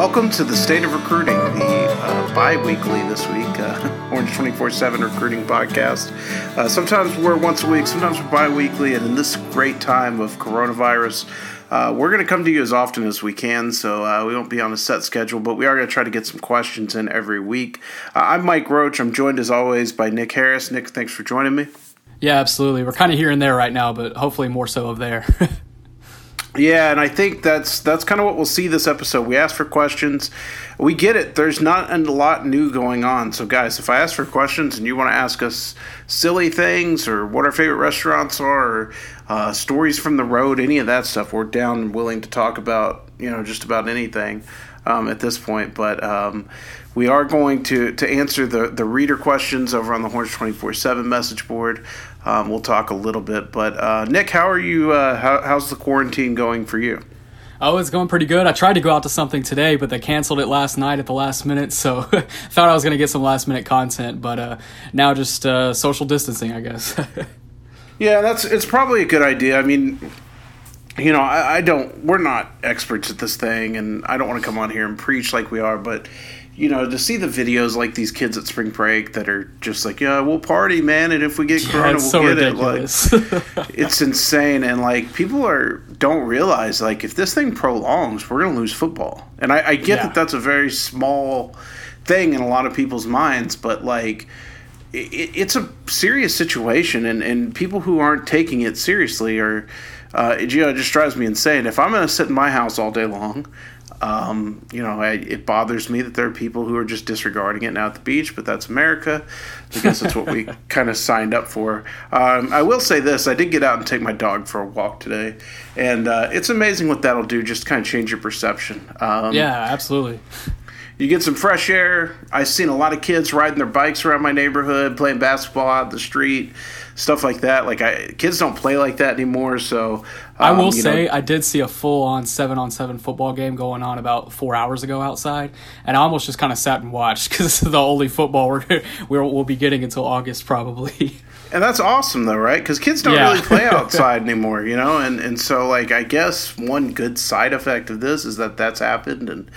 Welcome to the State of Recruiting, the uh, bi weekly this week, uh, Orange 24 7 recruiting podcast. Uh, sometimes we're once a week, sometimes we're bi weekly, and in this great time of coronavirus, uh, we're going to come to you as often as we can, so uh, we won't be on a set schedule, but we are going to try to get some questions in every week. Uh, I'm Mike Roach. I'm joined as always by Nick Harris. Nick, thanks for joining me. Yeah, absolutely. We're kind of here and there right now, but hopefully more so of there. Yeah, and I think that's that's kind of what we'll see this episode. We ask for questions. We get it. There's not a lot new going on. So guys, if I ask for questions and you want to ask us silly things or what our favorite restaurants are, or uh, stories from the road, any of that stuff, we're down and willing to talk about. You know, just about anything um, at this point. But um, we are going to to answer the the reader questions over on the Horns twenty four seven message board. Um, we'll talk a little bit, but uh, Nick, how are you? Uh, how, how's the quarantine going for you? Oh, it's going pretty good. I tried to go out to something today, but they canceled it last night at the last minute. So thought I was going to get some last minute content, but uh, now just uh, social distancing, I guess. yeah, that's it's probably a good idea. I mean, you know, I, I don't. We're not experts at this thing, and I don't want to come on here and preach like we are, but you know, to see the videos like these kids at spring break that are just like, yeah, we'll party, man, and if we get Yeah, corona, we'll so get ridiculous. it. Like, it's insane, and like people are don't realize like if this thing prolongs, we're gonna lose football. And I, I get Yeah. that that's a very small thing in a lot of people's minds, but like. It, it's a serious situation, and, and people who aren't taking it seriously are, uh, it, you know, it just drives me insane. If I'm going to sit in my house all day long, um, you know, I, it bothers me that there are people who are just disregarding it now at the beach, but that's America. I guess that's what we kind of signed up for. Um, I will say this: I did get out and take my dog for a walk today, and uh, it's amazing what that'll do. Just kind of change your perception. Um, yeah, absolutely. You get some fresh air. I've seen a lot of kids riding their bikes around my neighborhood, playing basketball out the street, stuff like that. Like I, kids don't play like that anymore. So I um, will say know, I did see a full on seven on seven football game going on about four hours ago outside, and I almost just kind of sat and watched because this is the only football we're, we're we'll be getting until August probably. And that's awesome though, right? Because kids don't Yeah. really play outside anymore, you know. And and so like I guess one good side effect of this is that that's happened. And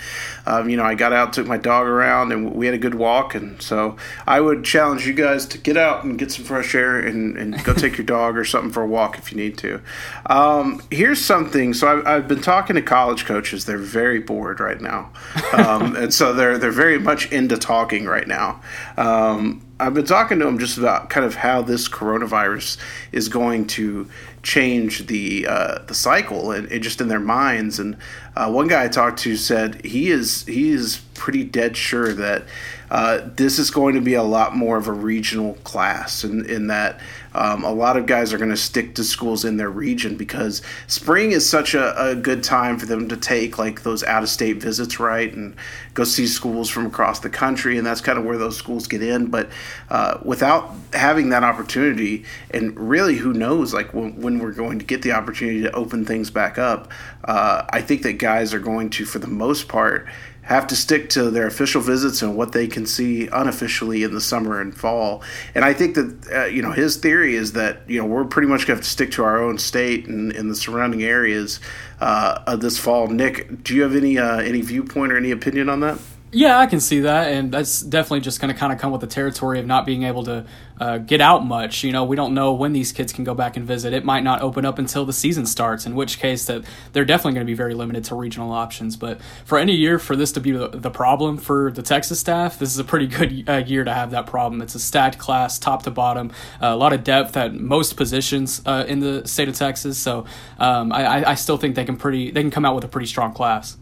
um, you know I got out, took my dog around, and we had a good walk. And so I would challenge you guys to get out and get some fresh air and, and go take your dog or something for a walk if you need to. Um, here's something. So I've, I've been talking to college coaches. They're very bored right now, um, and so they're they're very much into talking right now. I've been talking to them just about kind of how this coronavirus is going to change the uh, the cycle and, and just in their minds. And uh, one guy I talked to said he is he is pretty dead sure that uh, this is going to be a lot more of a regional class, and in, that um, a lot of guys are going to stick to schools in their region because spring is such a, a good time for them to take like those out of state visits, right, and go see schools from across the country, and that's kind of where those schools get in. But uh, without having that opportunity, and really, who knows, like when, when we're going to get the opportunity to open things back up, uh, I think that guys are going to, for the most part, have to stick to their official visits and what they can see unofficially in the summer and fall. And I think that uh, you know his theory is that you know we're pretty much going to have to stick to our own state and in the surrounding areas uh, this fall. Nick, do you have any uh, any viewpoint or any opinion on that? Yeah, I can see that, and that's definitely just going to kind of come with the territory of not being able to uh, get out much. You know, we don't know when these kids can go back and visit. It might not open up until the season starts, in which case that they're definitely going to be very limited to regional options. But for any year for this to be the, problem for the Texas staff, this is a pretty good uh, year to have that problem. It's a stacked class, top to bottom, uh, a lot of depth at most positions uh, in the state of Texas. So um, I- I still think they can pretty they can come out with a pretty strong class.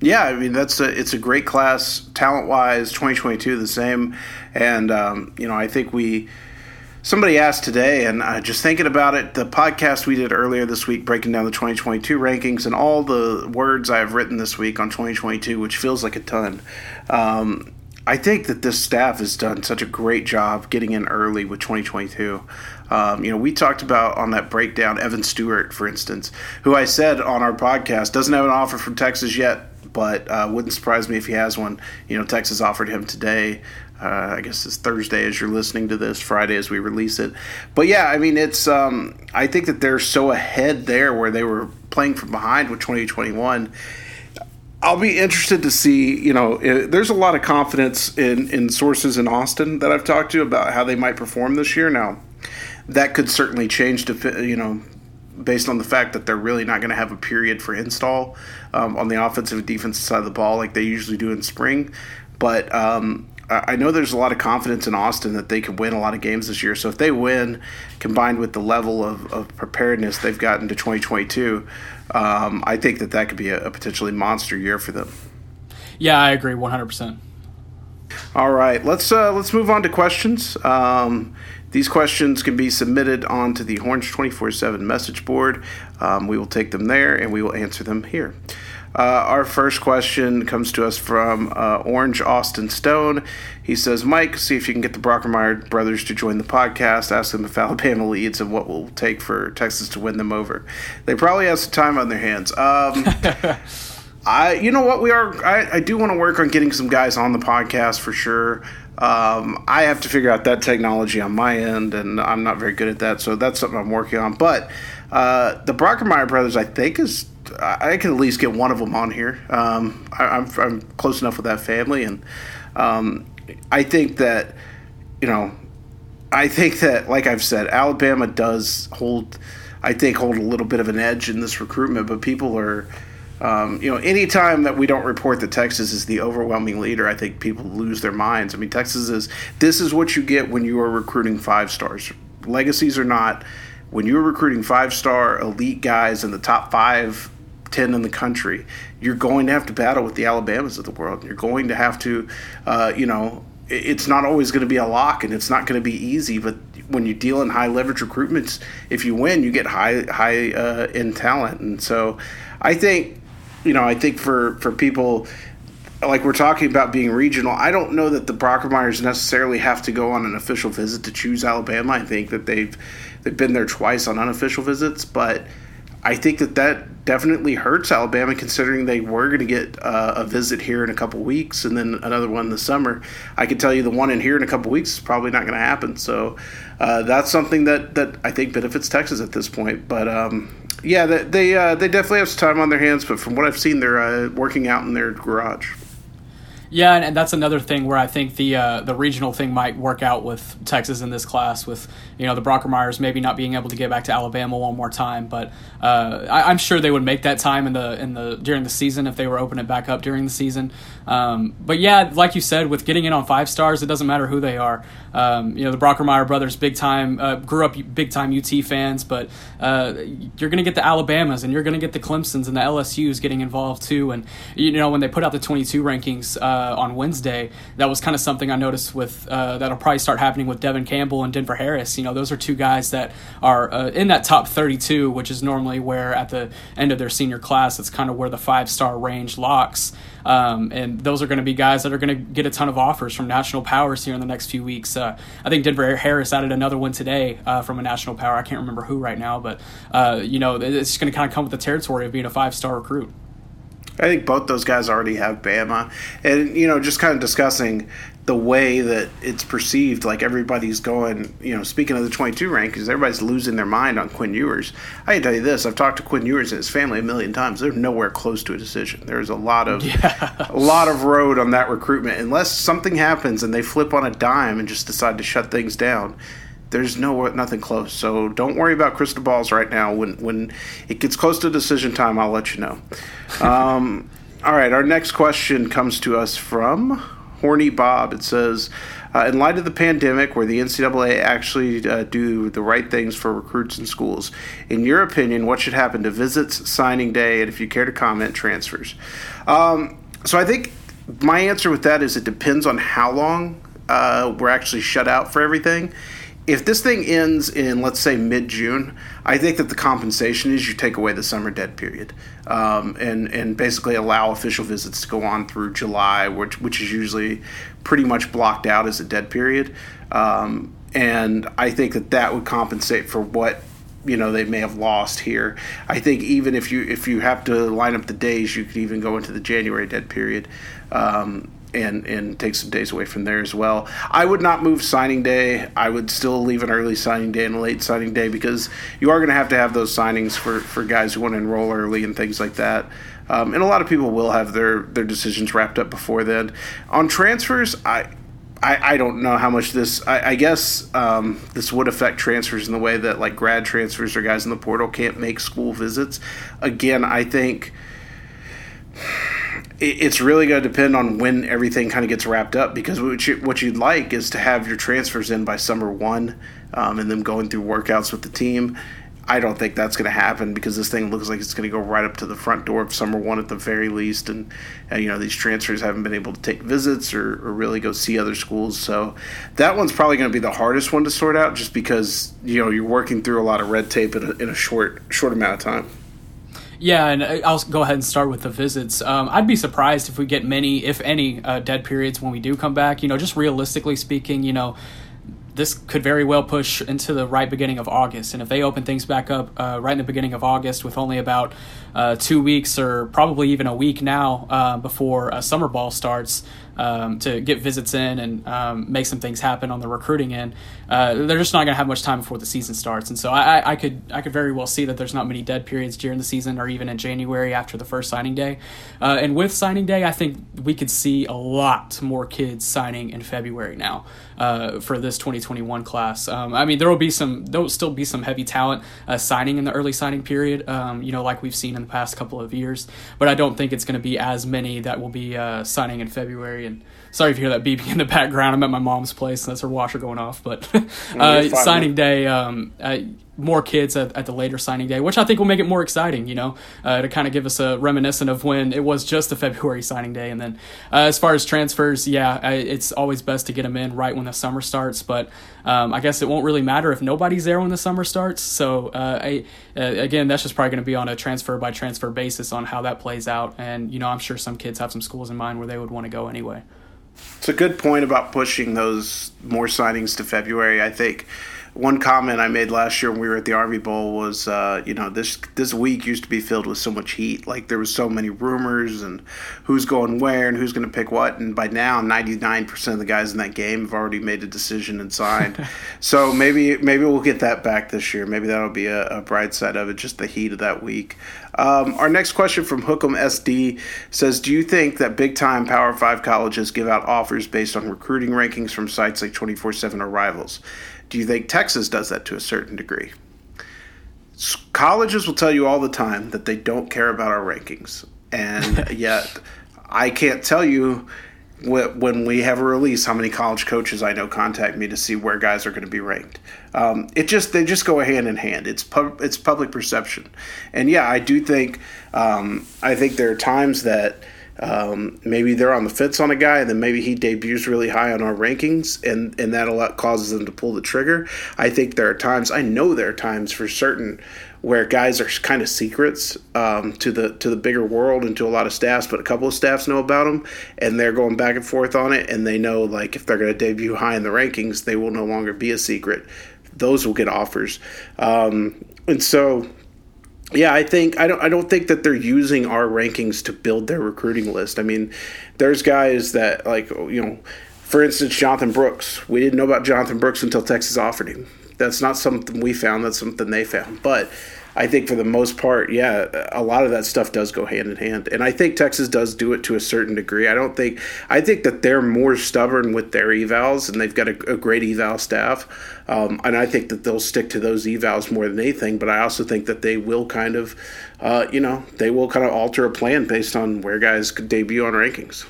Yeah, I mean that's a it's a great class talent wise. Twenty twenty two the same, and um, you know I think we. Somebody asked today, and uh, just thinking about it, the podcast we did earlier this week, breaking down the 2022 rankings, and all the words I've written this week on 2022, which feels like a ton. Um, I think that this staff has done such a great job getting in early with 2022. Um, you know, we talked about on that breakdown Evan Stewart, for instance, who I said on our podcast doesn't have an offer from Texas yet, but uh, wouldn't surprise me if he has one. You know, Texas offered him today. Uh, I guess it's Thursday as you're listening to this, Friday as we release it. But yeah, I mean, it's. Um, I think that they're so ahead there where they were playing from behind with 2021 I'll be interested to see. You know, there's a lot of confidence in in sources in Austin that I've talked to about how they might perform this year. Now, that could certainly change to you know based on the fact that they're really not going to have a period for install um, on the offensive and defensive side of the ball like they usually do in spring. But um, I know there's a lot of confidence in Austin that they can win a lot of games this year. So if they win, combined with the level of, of preparedness they've gotten to 2022, um, I think that that could be a, a, potentially monster year for them. Yeah, I agree 100%. All right, let's uh, let's move on to questions. Um, these questions can be submitted onto the Horns 24 7 message board. Um, we will take them there and we will answer them here. Uh, our first question comes to us from uh, Orange Austin Stone. He says, Mike, see if you can get the Brockermeyer brothers to join the podcast. Ask them if Alabama leads and what will take for Texas to win them over. They probably have some time on their hands. Um, I, you know what, we are. I, I do want to work on getting some guys on the podcast for sure. Um, I have to figure out that technology on my end, and I'm not very good at that. So that's something I'm working on. But uh, the Brockermeyer brothers, I think, is I can at least get one of them on here. Um, I, am close enough with that family, and um, I think that you know, I think that like I've said, Alabama does hold, I think hold a little bit of an edge in this recruitment, but people are. Um, you know, anytime that we don't report that Texas is the overwhelming leader, I think people lose their minds. I mean, Texas is this is what you get when you are recruiting five stars. Legacies or not, when you're recruiting five star elite guys in the top five 10 in the country, you're going to have to battle with the Alabamas of the world. You're going to have to, uh, you know, it's not always going to be a lock and it's not going to be easy, but when you deal in high leverage recruitments, if you win, you get high high uh, in talent. And so I think, you know, I think for, for people like we're talking about being regional, I don't know that the Brockermeyers necessarily have to go on an official visit to choose Alabama. I think that they've they've been there twice on unofficial visits, but I think that that definitely hurts Alabama considering they were going to get uh, a visit here in a couple weeks and then another one the summer. I can tell you the one in here in a couple weeks is probably not going to happen. So uh, that's something that, that I think benefits Texas at this point. But um, yeah, they they, uh, they, definitely have some time on their hands. But from what I've seen, they're uh, working out in their garage. Yeah, and, and, that's another thing where I think the uh, the regional thing might work out with Texas in this class, with you know the Brockermeyers maybe not being able to get back to Alabama one more time, but uh, I, am sure they would make that time in the in the during the season if they were opening it back up during the season. Um, but yeah, like you said, with getting in on five stars, it doesn't matter who they are. Um, you know the Brockermeyer brothers, big time, uh, grew up big time UT fans, but uh, you're going to get the Alabamas and you're going to get the Clemson's and the LSU's getting involved too. And you know when they put out the 22 rankings uh, on Wednesday, that was kind of something I noticed with uh, that'll probably start happening with Devon Campbell and Denver Harris. You know those are two guys that are uh, in that top 32, which is normally where at the end of their senior class, it's kind of where the five star range locks. Um, and those are going to be guys that are going to get a ton of offers from national powers here in the next few weeks. Uh, I think Denver Harris added another one today uh, from a national power. I can't remember who right now, but uh, you know it's going to kind of come with the territory of being a five star recruit. I think both those guys already have Bama, and you know, just kind of discussing the way that it's perceived, like everybody's going, you know, speaking of the 22 rank, because everybody's losing their mind on Quinn Ewers. I can tell you this: I've talked to Quinn Ewers and his family a million times. They're nowhere close to a decision. There's a lot of yeah. a lot of road on that recruitment. Unless something happens and they flip on a dime and just decide to shut things down, there's no nothing close. So don't worry about crystal balls right now. When when it gets close to decision time, I'll let you know. Um, all right, our next question comes to us from Horny Bob. It says, uh, in light of the pandemic, where the NCAA actually uh, do the right things for recruits and schools, in your opinion, what should happen to visits, signing day, and if you care to comment, transfers? Um, so I think my answer with that is it depends on how long uh, we're actually shut out for everything. If this thing ends in, let's say, mid June, I think that the compensation is you take away the summer dead period um, and, and basically allow official visits to go on through July, which, which is usually pretty much blocked out as a dead period. Um, and I think that that would compensate for what you know they may have lost here. I think even if you if you have to line up the days, you could even go into the January dead period. Um, and and take some days away from there as well. I would not move signing day. I would still leave an early signing day and a late signing day because you are going to have to have those signings for, for guys who want to enroll early and things like that. Um, and a lot of people will have their their decisions wrapped up before then. On transfers, I. I, I don't know how much this. I, I guess um, this would affect transfers in the way that like grad transfers or guys in the portal can't make school visits. Again, I think it's really going to depend on when everything kind of gets wrapped up because what, you, what you'd like is to have your transfers in by summer one um, and them going through workouts with the team. I don't think that's going to happen because this thing looks like it's going to go right up to the front door of summer one at the very least. And, you know, these transfers haven't been able to take visits or, or really go see other schools. So that one's probably going to be the hardest one to sort out just because, you know, you're working through a lot of red tape in a, in a short, short amount of time. Yeah, and I'll go ahead and start with the visits. Um, I'd be surprised if we get many, if any, uh, dead periods when we do come back. You know, just realistically speaking, you know, this could very well push into the right beginning of August. And if they open things back up uh, right in the beginning of August with only about uh, two weeks or probably even a week now uh, before summer ball starts, um, to get visits in and um, make some things happen on the recruiting end. Uh, they're just not going to have much time before the season starts, and so I, I, could I could very well see that there's not many dead periods during the season or even in January after the first signing day. Uh, and with signing day, I think we could see a lot more kids signing in February now uh, for this 2021 class. Um, I mean, there will be some there will still be some heavy talent uh, signing in the early signing period. Um, you know, like we've seen in the past couple of years, but I don't think it's going to be as many that will be uh, signing in February and sorry if you hear that beeping in the background. I'm at my mom's place, and that's her washer going off. But uh, signing day, um, uh, more kids at, at, the later signing day, which I think will make it more exciting. You know, uh, to kind of give us a reminiscent of when it was just a February signing day. And then, uh, as far as transfers, yeah, it's always best to get them in right when the summer starts. But um, I guess it won't really matter if nobody's there when the summer starts. So uh, I, uh, again, that's just probably going to be on a transfer by transfer basis on how that plays out. And you know, I'm sure some kids have some schools in mind where they would want to go anyway. It's a good point about pushing those more signings to February. I think one comment I made last year when we were at the Army Bowl was, uh, you know, this this week used to be filled with so much heat. Like there was so many rumors and who's going where and who's going to pick what. And by now, ninety nine percent of the guys in that game have already made a decision and signed. so maybe maybe we'll get that back this year. Maybe that'll be a, a bright side of it, just the heat of that week. Um, our next question from Hookem SD says, "Do you think that big time Power Five colleges give out offers based on recruiting rankings from sites like Twenty Four Seven or Rivals?" Do you think Texas does that to a certain degree? Colleges will tell you all the time that they don't care about our rankings, and yet I can't tell you when we have a release how many college coaches I know contact me to see where guys are going to be ranked. Um, it just they just go hand in hand. It's pub, it's public perception, and yeah, I do think um, I think there are times that um, maybe they're on the fence on a guy, and then maybe he debuts really high on our rankings, and and that a lot causes them to pull the trigger. I think there are times, I know there are times for certain, where guys are kind of secrets um, to the to the bigger world and to a lot of staffs, but a couple of staffs know about them, and they're going back and forth on it, and they know like if they're going to debut high in the rankings, they will no longer be a secret. Those will get offers, um, and so yeah, I think I don't I don't think that they're using our rankings to build their recruiting list. I mean, there's guys that like you know, for instance, Jonathan Brooks. We didn't know about Jonathan Brooks until Texas offered him. That's not something we found. That's something they found. But I think for the most part, yeah, a lot of that stuff does go hand in hand, and I think Texas does do it to a certain degree. I don't think I think that they're more stubborn with their evals, and they've got a, a great eval staff, um, and I think that they'll stick to those evals more than anything. But I also think that they will kind of, uh, you know, they will kind of alter a plan based on where guys could debut on rankings.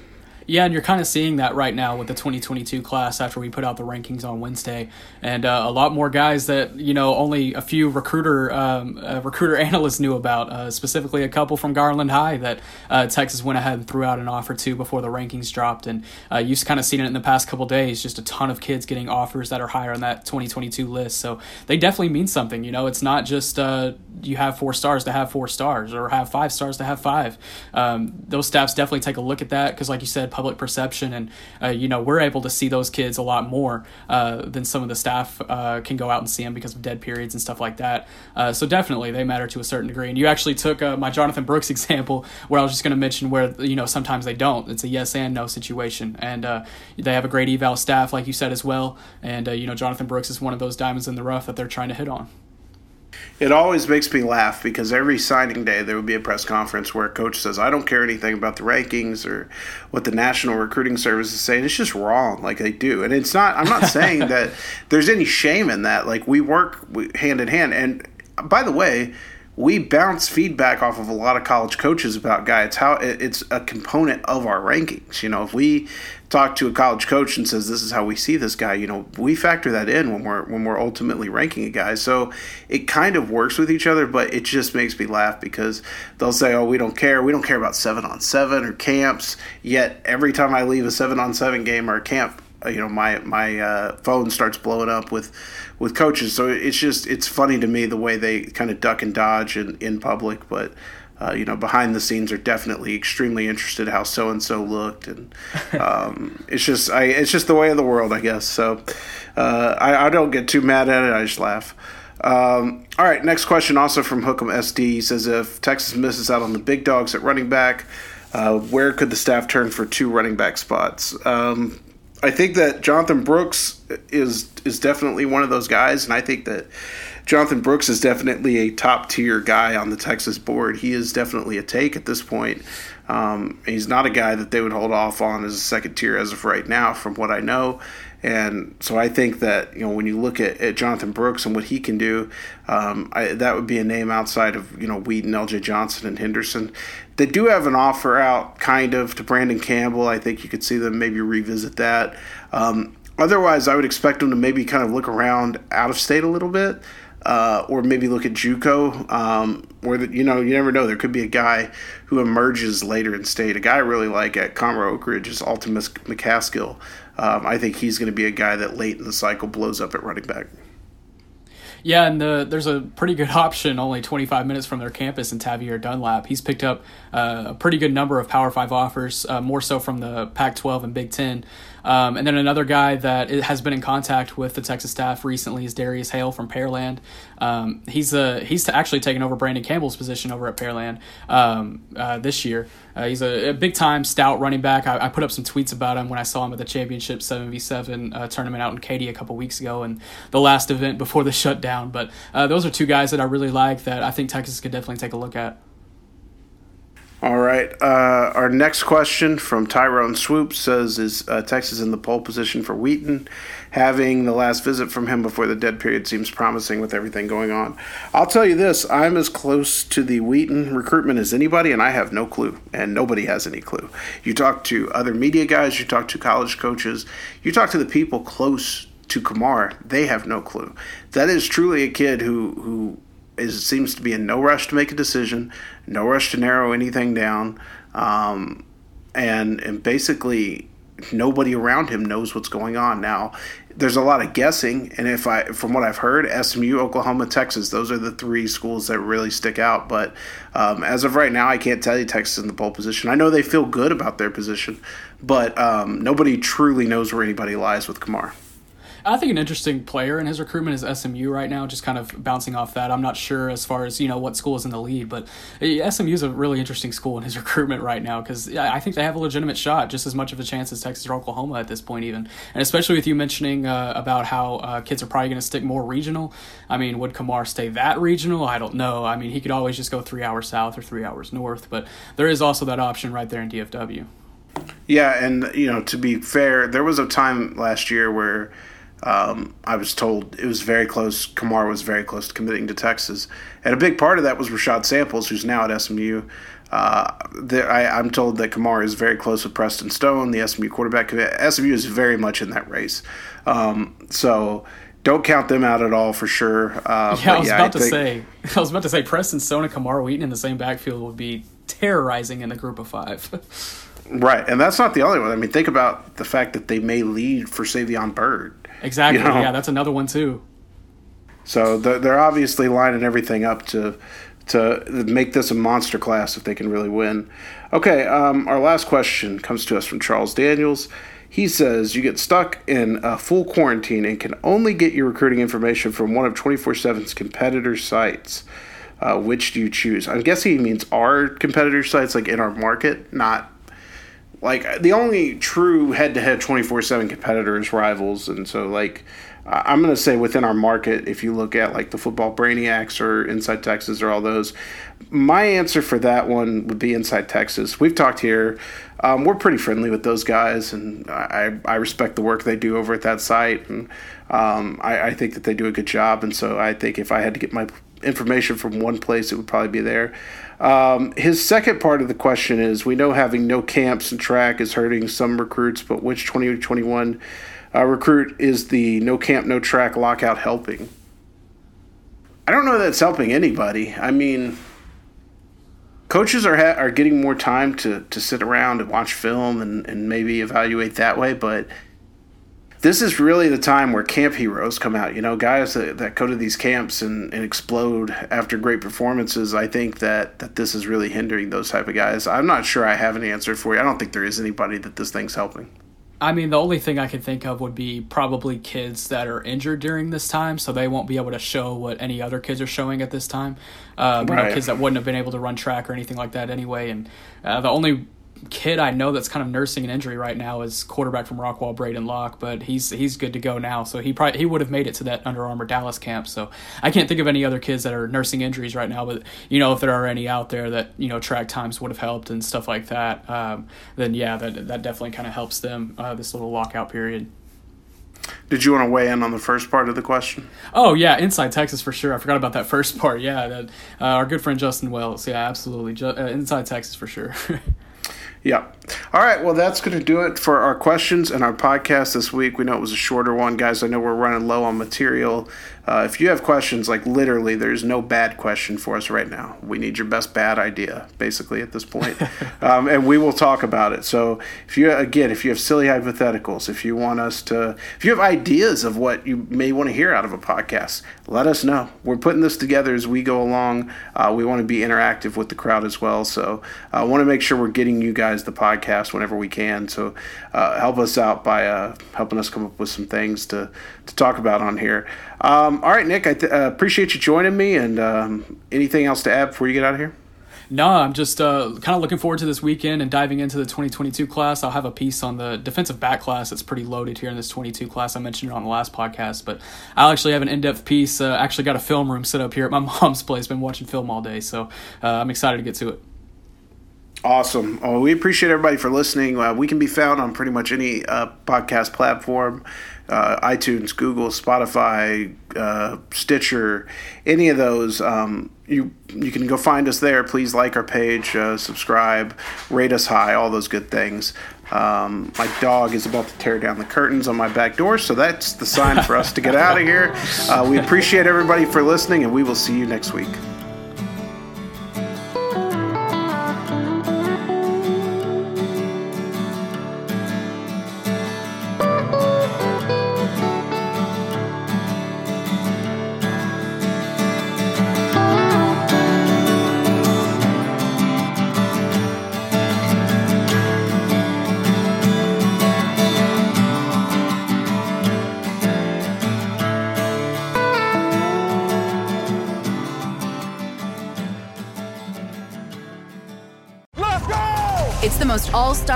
Yeah, and you're kind of seeing that right now with the 2022 class after we put out the rankings on Wednesday, and uh, a lot more guys that you know only a few recruiter um, uh, recruiter analysts knew about. Uh, specifically, a couple from Garland High that uh, Texas went ahead and threw out an offer to before the rankings dropped, and uh, you've kind of seen it in the past couple days. Just a ton of kids getting offers that are higher on that 2022 list, so they definitely mean something. You know, it's not just uh, you have four stars to have four stars or have five stars to have five. Um, those staffs definitely take a look at that because, like you said public perception, and uh, you know we're able to see those kids a lot more uh, than some of the staff uh, can go out and see them because of dead periods and stuff like that. Uh, so definitely they matter to a certain degree. And you actually took uh, my Jonathan Brooks example, where I was just going to mention where you know sometimes they don't. It's a yes and no situation, and they have a great eval staff, like you said as well. And you know Jonathan Brooks is one of those diamonds in the rough that they're trying to hit on. It always makes me laugh because every signing day there would be a press conference where a coach says, I don't care anything about the rankings or what the National Recruiting Service is saying. It's just wrong, like they do. And it's not, I'm not saying that there's any shame in that. Like we work hand in hand. And by the way, we bounce feedback off of a lot of college coaches about guys. It's how it's a component of our rankings. You know, if we talk to a college coach and says this is how we see this guy, you know, we factor that in when we're when we're ultimately ranking a guy. So it kind of works with each other, but it just makes me laugh because they'll say, "Oh, we don't care. We don't care about seven on seven or camps." Yet every time I leave a seven on seven game or a camp, you know, my my uh, phone starts blowing up with with coaches. So it's just it's funny to me the way they kind of duck and dodge in, in public, but uh, you know behind the scenes are definitely extremely interested how so and so looked, and um, it's just I it's just the way of the world, I guess. So uh, I, I don't get too mad at it. I just laugh. Um, all right, next question also from Hookem SD he says if Texas misses out on the big dogs at running back, uh, where could the staff turn for two running back spots? Um, I think that Jonathan Brooks is is definitely one of those guys, and I think that Jonathan Brooks is definitely a top tier guy on the Texas board. He is definitely a take at this point. Um, he's not a guy that they would hold off on as a second tier as of right now, from what I know. And so I think that you know when you look at, at Jonathan Brooks and what he can do, um, I, that would be a name outside of you know Wheaton, L.J. Johnson, and Henderson. They do have an offer out, kind of, to Brandon Campbell. I think you could see them maybe revisit that. Um, otherwise, I would expect them to maybe kind of look around out of state a little bit. Uh, or maybe look at JUCO, um, where you know you never know. There could be a guy who emerges later in state. A guy I really like at Conroe Oak Ridge is Ultimus McCaskill. Um, I think he's going to be a guy that late in the cycle blows up at running back. Yeah, and the, there's a pretty good option only 25 minutes from their campus in Tavierre Dunlap. He's picked up uh, a pretty good number of Power 5 offers, uh, more so from the Pac 12 and Big Ten. Um, and then another guy that has been in contact with the Texas staff recently is Darius Hale from Pearland. Um, he's uh, he's actually taken over Brandon Campbell's position over at Pearland um, uh, this year. Uh, he's a, a, big time stout running back. I, I, put up some tweets about him when I saw him at the championship 7v7 uh, tournament out in Katy a couple weeks ago and the last event before the shutdown. But uh, those are two guys that I really like that I think Texas could definitely take a look at. All right. Uh, our next question from Tyrone Swoop says Is uh, Texas in the pole position for Wheaton? Having the last visit from him before the dead period seems promising with everything going on. I'll tell you this I'm as close to the Wheaton recruitment as anybody, and I have no clue, and nobody has any clue. You talk to other media guys, you talk to college coaches, you talk to the people close to Kamar, they have no clue. That is truly a kid who, who is seems to be in no rush to make a decision, no rush to narrow anything down, um, and and basically nobody around him knows what's going on now. There's a lot of guessing, and if I, from what I've heard, SMU, Oklahoma, Texas, those are the three schools that really stick out. But um, as of right now, I can't tell you Texas in the pole position. I know they feel good about their position, but um, nobody truly knows where anybody lies with Kamar. I think an interesting player in his recruitment is SMU right now. Just kind of bouncing off that. I'm not sure as far as you know what school is in the lead, but SMU is a really interesting school in his recruitment right now because I think they have a legitimate shot, just as much of a chance as Texas or Oklahoma at this point, even. And especially with you mentioning uh, about how uh, kids are probably going to stick more regional. I mean, would Kamar stay that regional? I don't know. I mean, he could always just go three hours south or three hours north, but there is also that option right there in DFW. Yeah, and you know, to be fair, there was a time last year where um, I was told it was very close. Kamar was very close to committing to Texas, and a big part of that was Rashad Samples, who's now at SMU. Uh, there, I, I'm told that Kamar is very close with Preston Stone, the SMU quarterback. SMU is very much in that race. Um, so don't count them out at all for sure. Uh, yeah, I was yeah, about I to say. I was about to say Preston Stone and Kamar Wheaton in the same backfield would be terrorizing in the group of five. Right, and that's not the only one. I mean, think about the fact that they may lead for Savion Byrd. exactly. You know? Yeah, that's another one too. So they're, they're obviously lining everything up to to make this a monster class if they can really win. Okay, um, our last question comes to us from Charles Daniels. He says you get stuck in a full quarantine and can only get your recruiting information from one of 24/7's competitor sites. Uh, which do you choose? I'm guessing he means our competitor sites, like in our market, not like the only true head-to-head 24/7 competitors rivals and so like I'm going to say within our market if you look at like the football brainiacs or inside texas or all those my answer for that one would be inside texas. We've talked here. Um, we're pretty friendly with those guys and I, I respect the work they do over at that site and um, I, I think that they do a good job and so i think if i had to get my information from one place it would probably be there um, his second part of the question is we know having no camps and track is hurting some recruits, but which 2021 uh, recruit is the no camp, no track lockout helping? I don't know that it's helping anybody. I mean, coaches are ha- are getting more time to, to sit around and watch film and, and maybe evaluate that way, but this is really the time where camp heroes come out. You know, guys that, that go to these camps and, and explode after great performances. I think that, that this is really hindering those type of guys. I'm not sure I have an answer for you. I don't think there is anybody that this thing's helping. I mean, the only thing I can think of would be probably kids that are injured during this time, so they won't be able to show what any other kids are showing at this time. Um, you know, kids that wouldn't have been able to run track or anything like that anyway. And uh, the only kid I know that's kind of nursing an injury right now is quarterback from Rockwall, Braden Locke, but he's he's good to go now. So he probably he would have made it to that Under Armour Dallas camp. So I can't think of any other kids that are nursing injuries right now. But you know, if there are any out there that you know track times would have helped and stuff like that, um, then yeah, that that definitely kind of helps them uh, this little lockout period. Did you want to weigh in on the first part of the question? Oh yeah, inside Texas for sure. I forgot about that first part. Yeah, that uh, our good friend Justin Wells. Yeah, absolutely. Ju- uh, inside Texas for sure. Yeah. All right. Well, that's going to do it for our questions and our podcast this week. We know it was a shorter one, guys. I know we're running low on material. Uh, if you have questions, like literally, there's no bad question for us right now. We need your best bad idea, basically, at this point. um, and we will talk about it. So, if you, again, if you have silly hypotheticals, if you want us to, if you have ideas of what you may want to hear out of a podcast, let us know. We're putting this together as we go along. Uh, we want to be interactive with the crowd as well. So, I want to make sure we're getting you guys the podcast whenever we can. So, uh, help us out by uh, helping us come up with some things to, to talk about on here. Um, all right, Nick, I th- uh, appreciate you joining me. And um, anything else to add before you get out of here? No, I'm just uh, kind of looking forward to this weekend and diving into the 2022 class. I'll have a piece on the defensive back class that's pretty loaded here in this 22 class. I mentioned it on the last podcast, but I'll actually have an in-depth piece. Uh, actually, got a film room set up here at my mom's place. Been watching film all day, so uh, I'm excited to get to it. Awesome. Oh, we appreciate everybody for listening. Uh, we can be found on pretty much any uh, podcast platform uh, iTunes, Google, Spotify, uh, Stitcher, any of those. Um, you you can go find us there. Please like our page, uh, subscribe, rate us high, all those good things. Um, my dog is about to tear down the curtains on my back door, so that's the sign for us to get out of here. Uh, we appreciate everybody for listening, and we will see you next week.